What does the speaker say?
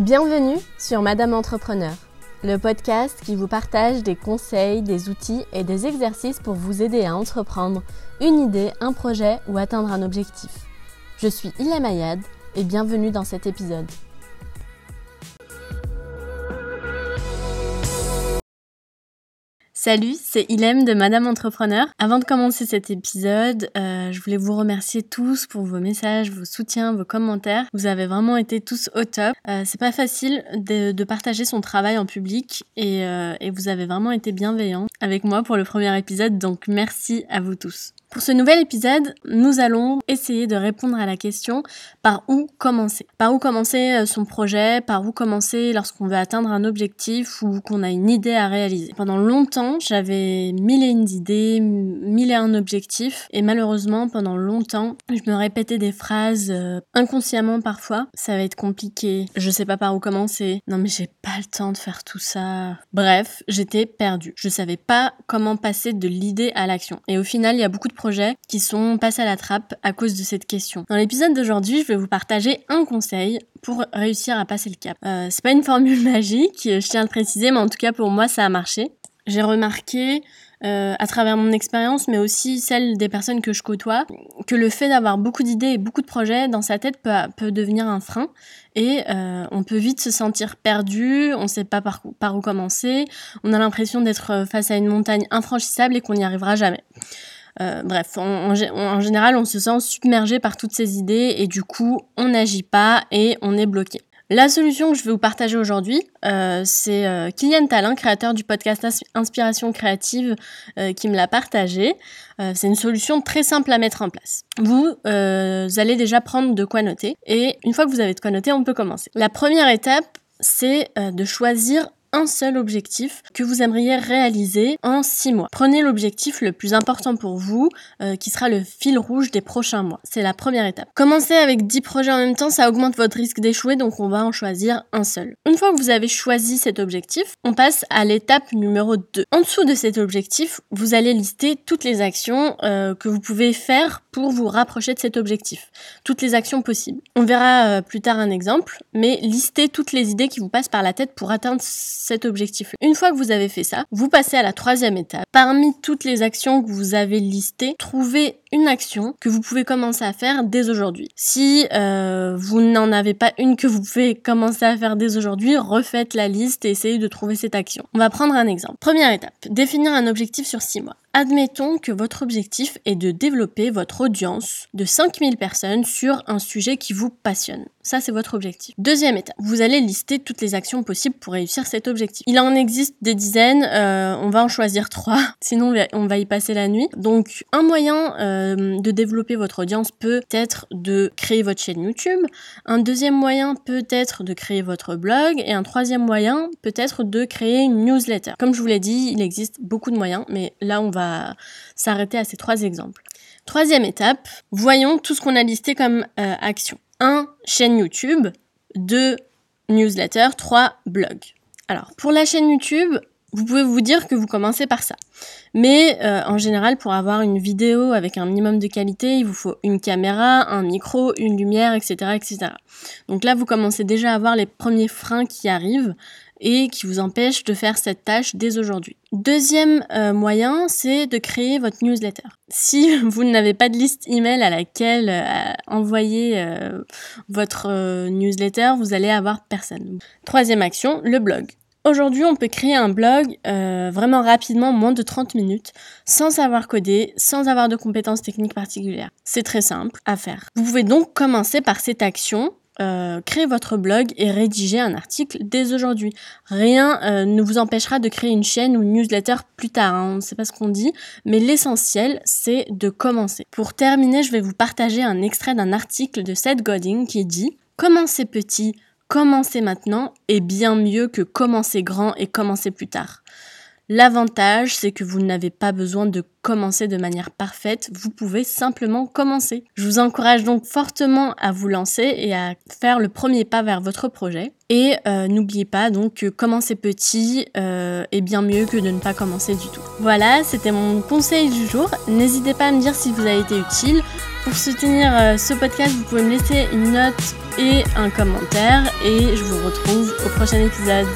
Bienvenue sur Madame Entrepreneur, le podcast qui vous partage des conseils, des outils et des exercices pour vous aider à entreprendre une idée, un projet ou atteindre un objectif. Je suis Ilem Ayad et bienvenue dans cet épisode. Salut, c'est Ilem de Madame Entrepreneur. Avant de commencer cet épisode, euh, je voulais vous remercier tous pour vos messages, vos soutiens, vos commentaires. Vous avez vraiment été tous au top. Euh, c'est pas facile de, partager son travail en public et, euh, et vous avez vraiment été bienveillants avec moi pour le premier épisode, donc merci à vous tous. Pour ce nouvel épisode, nous allons essayer de répondre à la question par où commencer? Par où commencer euh, son projet, par où commencer lorsqu'on veut atteindre un objectif ou qu'on a une idée à réaliser? Pendant longtemps, j'avais mille et une idées, mille et un objectifs et malheureusement, pendant longtemps, je me répétais des phrases euh, inconsciemment parfois. Ça va être compliqué, je sais pas par où commencer. Non mais j'ai pas le temps de faire tout ça. Bref, j'étais perdue. Je savais pas comment passer de l'idée à l'action. Et au final, il y a beaucoup de projets qui sont passés à la trappe à cause de cette question. Dans l'épisode d'aujourd'hui, je vais vous partager un conseil pour réussir à passer le cap. Euh, c'est pas une formule magique, je tiens à préciser, mais en tout cas pour moi ça a marché. J'ai remarqué euh, à travers mon expérience, mais aussi celle des personnes que je côtoie, que le fait d'avoir beaucoup d'idées et beaucoup de projets dans sa tête peut, peut devenir un frein et euh, on peut vite se sentir perdu, on ne sait pas par, par où commencer, on a l'impression d'être face à une montagne infranchissable et qu'on n'y arrivera jamais. Euh, bref, en, général, on se sent submergé par toutes ces idées et du coup, on n'agit pas et on est bloqué. La solution que je vais vous partager aujourd'hui, euh, c'est euh, Kylian Talin, créateur du podcast Inspiration créative, qui me l'a partagé. c'est une solution très simple à mettre en place. Vous, allez déjà prendre de quoi noter et une fois que vous avez de quoi noter, on peut commencer. La première étape, c'est de choisir un seul objectif que vous aimeriez réaliser en six mois. Prenez l'objectif le plus important pour vous, euh, qui sera le fil rouge des prochains mois. C'est la première étape. Commencer avec 10 projets en même temps, ça augmente votre risque d'échouer, donc on va en choisir un seul. Une fois que vous avez choisi cet objectif, on passe à l'étape numéro 2. En dessous de cet objectif, vous allez lister toutes les actions euh, que vous pouvez faire pour vous rapprocher de cet objectif. Toutes les actions possibles. On verra euh, plus tard un exemple, mais listez toutes les idées qui vous passent par la tête pour atteindre cet objectif. Une fois que vous avez fait ça, vous passez à la troisième étape. Parmi toutes les actions que vous avez listées, trouvez une action que vous pouvez commencer à faire dès aujourd'hui. Si euh, vous n'en avez pas une que vous pouvez commencer à faire dès aujourd'hui, refaites la liste et essayez de trouver cette action. On va prendre un exemple. Première étape, définir un objectif sur 6 mois. Admettons que votre objectif est de développer votre audience de 5000 personnes sur un sujet qui vous passionne. Ça, c'est votre objectif. Deuxième étape, vous allez lister toutes les actions possibles pour réussir cet objectif. Il en existe des dizaines, euh, on va en choisir trois, sinon on va y passer la nuit. Donc, un moyen euh, de développer votre audience peut être de créer votre chaîne YouTube. Un deuxième moyen peut être de créer votre blog. Et un troisième moyen peut être de créer une newsletter. Comme je vous l'ai dit, il existe beaucoup de moyens, mais là, on va s'arrêter à ces trois exemples. Troisième étape, voyons tout ce qu'on a listé comme euh, action. 1. Chaîne YouTube. 2. Newsletter. 3. Blog. Alors, pour la chaîne YouTube, vous pouvez vous dire que vous commencez par ça. Mais euh, en général, pour avoir une vidéo avec un minimum de qualité, il vous faut une caméra, un micro, une lumière, etc., etc. Donc là, vous commencez déjà à voir les premiers freins qui arrivent et qui vous empêchent de faire cette tâche dès aujourd'hui. Deuxième euh, moyen, c'est de créer votre newsletter. Si vous n'avez pas de liste email à laquelle euh, envoyer votre newsletter, vous allez avoir personne. Troisième action, le blog. Aujourd'hui, on peut créer un blog euh, vraiment rapidement, moins de 30 minutes, sans savoir coder, sans avoir de compétences techniques particulières. C'est très simple à faire. Vous pouvez donc commencer par cette action, euh, créer votre blog et rédiger un article dès aujourd'hui. Rien euh, ne vous empêchera de créer une chaîne ou une newsletter plus tard, hein, on ne sait pas ce qu'on dit, mais l'essentiel, c'est de commencer. Pour terminer, je vais vous partager un extrait d'un article de Seth Godin qui dit « Commencez petit, commencer maintenant est bien mieux que commencer grand et commencer plus tard. L'avantage, c'est que vous n'avez pas besoin de commencer de manière parfaite, vous pouvez simplement commencer. Je vous encourage donc fortement à vous lancer et à faire le premier pas vers votre projet. Et euh, n'oubliez pas donc que commencer petit euh, est bien mieux que de ne pas commencer du tout. Voilà, c'était mon conseil du jour. N'hésitez pas à me dire si vous avez été utile. Pour soutenir euh, ce podcast, vous pouvez me laisser une note et un commentaire. Et je vous retrouve au prochain épisode.